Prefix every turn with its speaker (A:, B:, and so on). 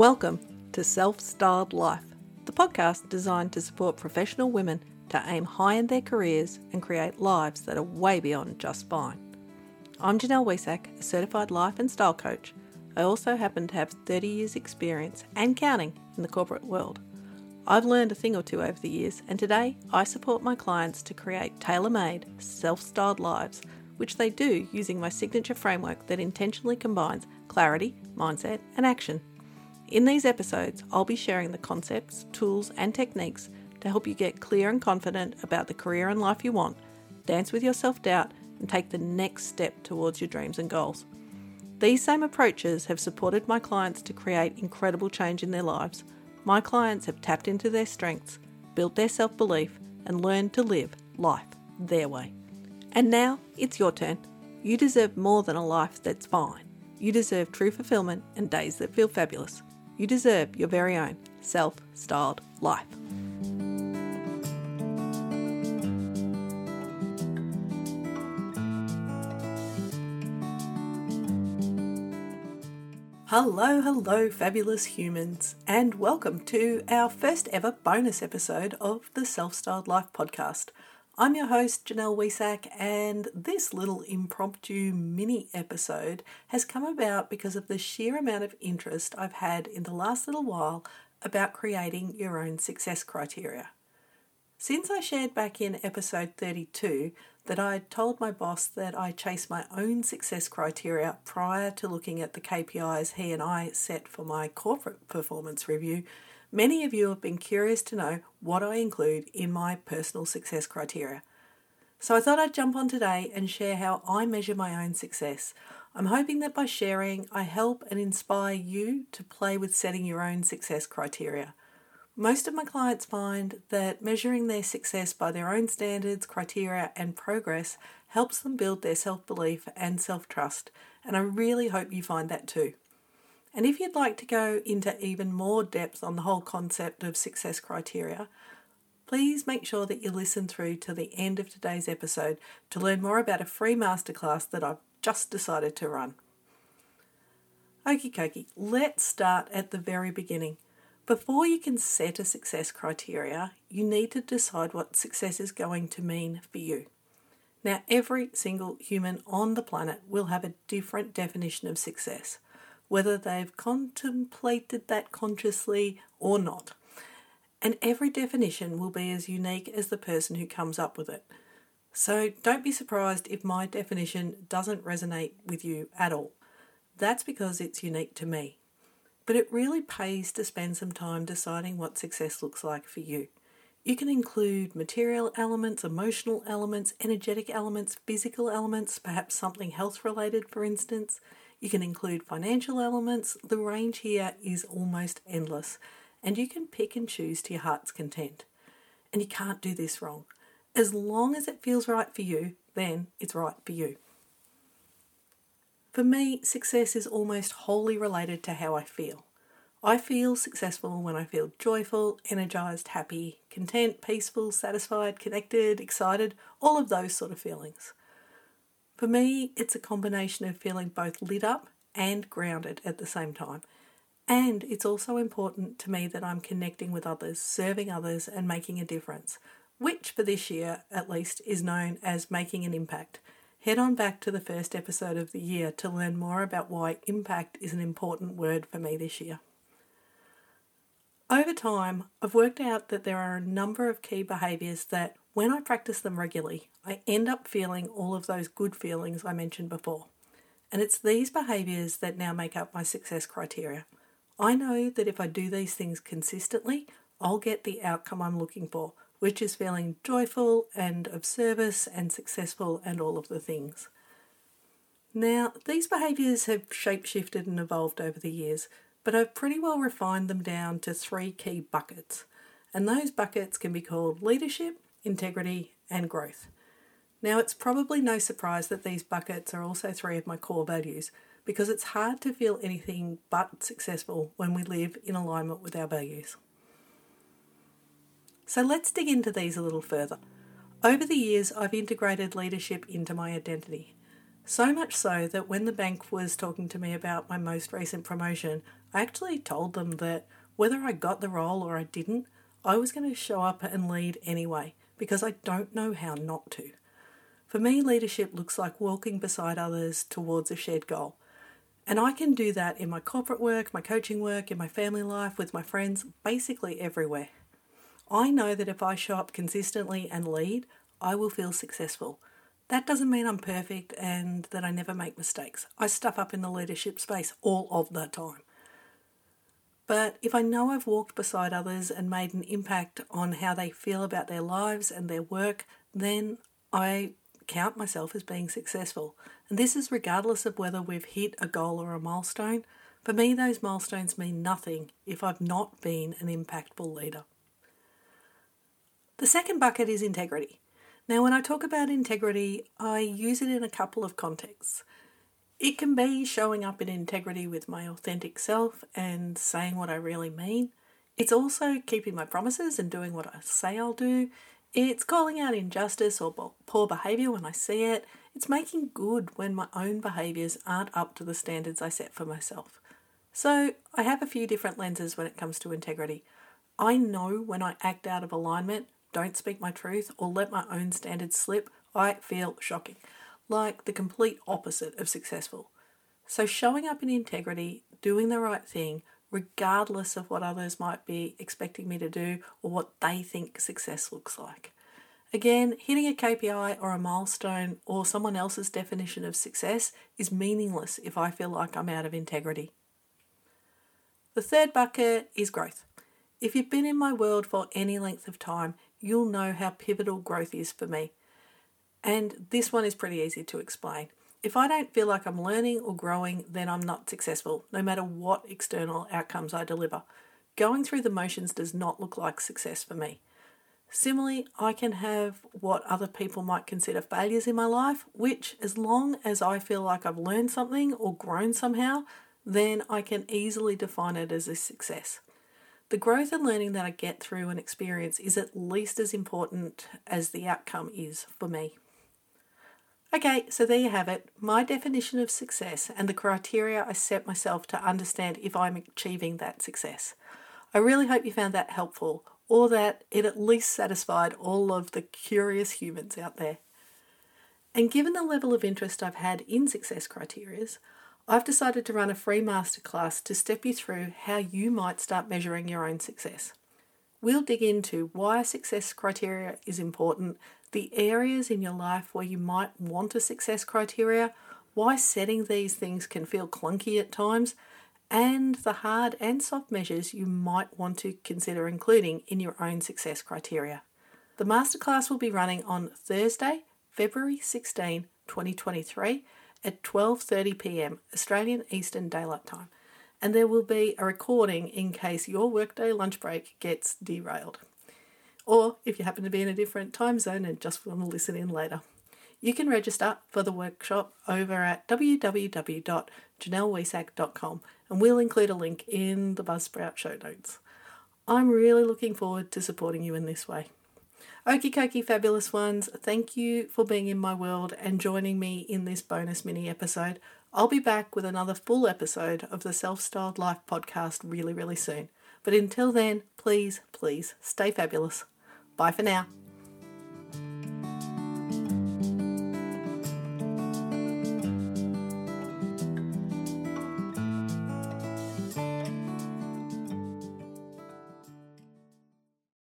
A: Welcome to Self Styled Life, the podcast designed to support professional women to aim high in their careers and create lives that are way beyond just fine. I'm Janelle Wehsack, a certified life and style coach. I also happen to have 30 years' experience and counting in the corporate world. I've learned a thing or two over the years, and today I support my clients to create tailor made, self styled lives, which they do using my signature framework that intentionally combines clarity, mindset, and action. In these episodes, I'll be sharing the concepts, tools, and techniques to help you get clear and confident about the career and life you want, dance with your self doubt, and take the next step towards your dreams and goals. These same approaches have supported my clients to create incredible change in their lives. My clients have tapped into their strengths, built their self belief, and learned to live life their way. And now it's your turn. You deserve more than a life that's fine. You deserve true fulfillment and days that feel fabulous. You deserve your very own self styled life. Hello, hello, fabulous humans, and welcome to our first ever bonus episode of the Self Styled Life podcast. I'm your host, Janelle Wehsack, and this little impromptu mini episode has come about because of the sheer amount of interest I've had in the last little while about creating your own success criteria. Since I shared back in episode 32 that I told my boss that I chase my own success criteria prior to looking at the KPIs he and I set for my corporate performance review, Many of you have been curious to know what I include in my personal success criteria. So I thought I'd jump on today and share how I measure my own success. I'm hoping that by sharing, I help and inspire you to play with setting your own success criteria. Most of my clients find that measuring their success by their own standards, criteria, and progress helps them build their self belief and self trust, and I really hope you find that too. And if you'd like to go into even more depth on the whole concept of success criteria, please make sure that you listen through to the end of today's episode to learn more about a free masterclass that I've just decided to run. Okie dokie, let's start at the very beginning. Before you can set a success criteria, you need to decide what success is going to mean for you. Now, every single human on the planet will have a different definition of success whether they've contemplated that consciously or not. And every definition will be as unique as the person who comes up with it. So don't be surprised if my definition doesn't resonate with you at all. That's because it's unique to me. But it really pays to spend some time deciding what success looks like for you. You can include material elements, emotional elements, energetic elements, physical elements, perhaps something health related, for instance. You can include financial elements. The range here is almost endless, and you can pick and choose to your heart's content. And you can't do this wrong. As long as it feels right for you, then it's right for you. For me, success is almost wholly related to how I feel. I feel successful when I feel joyful, energized, happy, content, peaceful, satisfied, connected, excited, all of those sort of feelings. For me, it's a combination of feeling both lit up and grounded at the same time. And it's also important to me that I'm connecting with others, serving others, and making a difference, which for this year at least is known as making an impact. Head on back to the first episode of the year to learn more about why impact is an important word for me this year. Over time, I've worked out that there are a number of key behaviours that, when I practice them regularly, I end up feeling all of those good feelings I mentioned before. And it's these behaviours that now make up my success criteria. I know that if I do these things consistently, I'll get the outcome I'm looking for, which is feeling joyful and of service and successful and all of the things. Now, these behaviours have shapeshifted and evolved over the years, but I've pretty well refined them down to three key buckets. And those buckets can be called leadership, integrity, and growth. Now, it's probably no surprise that these buckets are also three of my core values because it's hard to feel anything but successful when we live in alignment with our values. So, let's dig into these a little further. Over the years, I've integrated leadership into my identity. So much so that when the bank was talking to me about my most recent promotion, I actually told them that whether I got the role or I didn't, I was going to show up and lead anyway because I don't know how not to. For me, leadership looks like walking beside others towards a shared goal. And I can do that in my corporate work, my coaching work, in my family life, with my friends, basically everywhere. I know that if I show up consistently and lead, I will feel successful. That doesn't mean I'm perfect and that I never make mistakes. I stuff up in the leadership space all of the time. But if I know I've walked beside others and made an impact on how they feel about their lives and their work, then I count myself as being successful. And this is regardless of whether we've hit a goal or a milestone. For me, those milestones mean nothing if I've not been an impactful leader. The second bucket is integrity. Now, when I talk about integrity, I use it in a couple of contexts. It can be showing up in integrity with my authentic self and saying what I really mean. It's also keeping my promises and doing what I say I'll do. It's calling out injustice or poor behaviour when I see it. It's making good when my own behaviours aren't up to the standards I set for myself. So I have a few different lenses when it comes to integrity. I know when I act out of alignment, don't speak my truth, or let my own standards slip, I feel shocking like the complete opposite of successful. So, showing up in integrity, doing the right thing, regardless of what others might be expecting me to do or what they think success looks like. Again, hitting a KPI or a milestone or someone else's definition of success is meaningless if I feel like I'm out of integrity. The third bucket is growth. If you've been in my world for any length of time, you'll know how pivotal growth is for me. And this one is pretty easy to explain. If I don't feel like I'm learning or growing, then I'm not successful, no matter what external outcomes I deliver. Going through the motions does not look like success for me. Similarly, I can have what other people might consider failures in my life, which, as long as I feel like I've learned something or grown somehow, then I can easily define it as a success. The growth and learning that I get through an experience is at least as important as the outcome is for me. Okay, so there you have it my definition of success and the criteria I set myself to understand if I'm achieving that success. I really hope you found that helpful or that it at least satisfied all of the curious humans out there. And given the level of interest I've had in success criteria, I've decided to run a free masterclass to step you through how you might start measuring your own success. We'll dig into why success criteria is important the areas in your life where you might want a success criteria, why setting these things can feel clunky at times, and the hard and soft measures you might want to consider including in your own success criteria. The masterclass will be running on Thursday, February 16, 2023 at 12:30 p.m. Australian Eastern Daylight Time. And there will be a recording in case your workday lunch break gets derailed or if you happen to be in a different time zone and just want to listen in later. You can register for the workshop over at www.janellewehsack.com and we'll include a link in the Buzzsprout show notes. I'm really looking forward to supporting you in this way. Okie dokie, fabulous ones, thank you for being in my world and joining me in this bonus mini episode. I'll be back with another full episode of the Self Styled Life podcast really, really soon. But until then, please, please stay fabulous. Bye for now.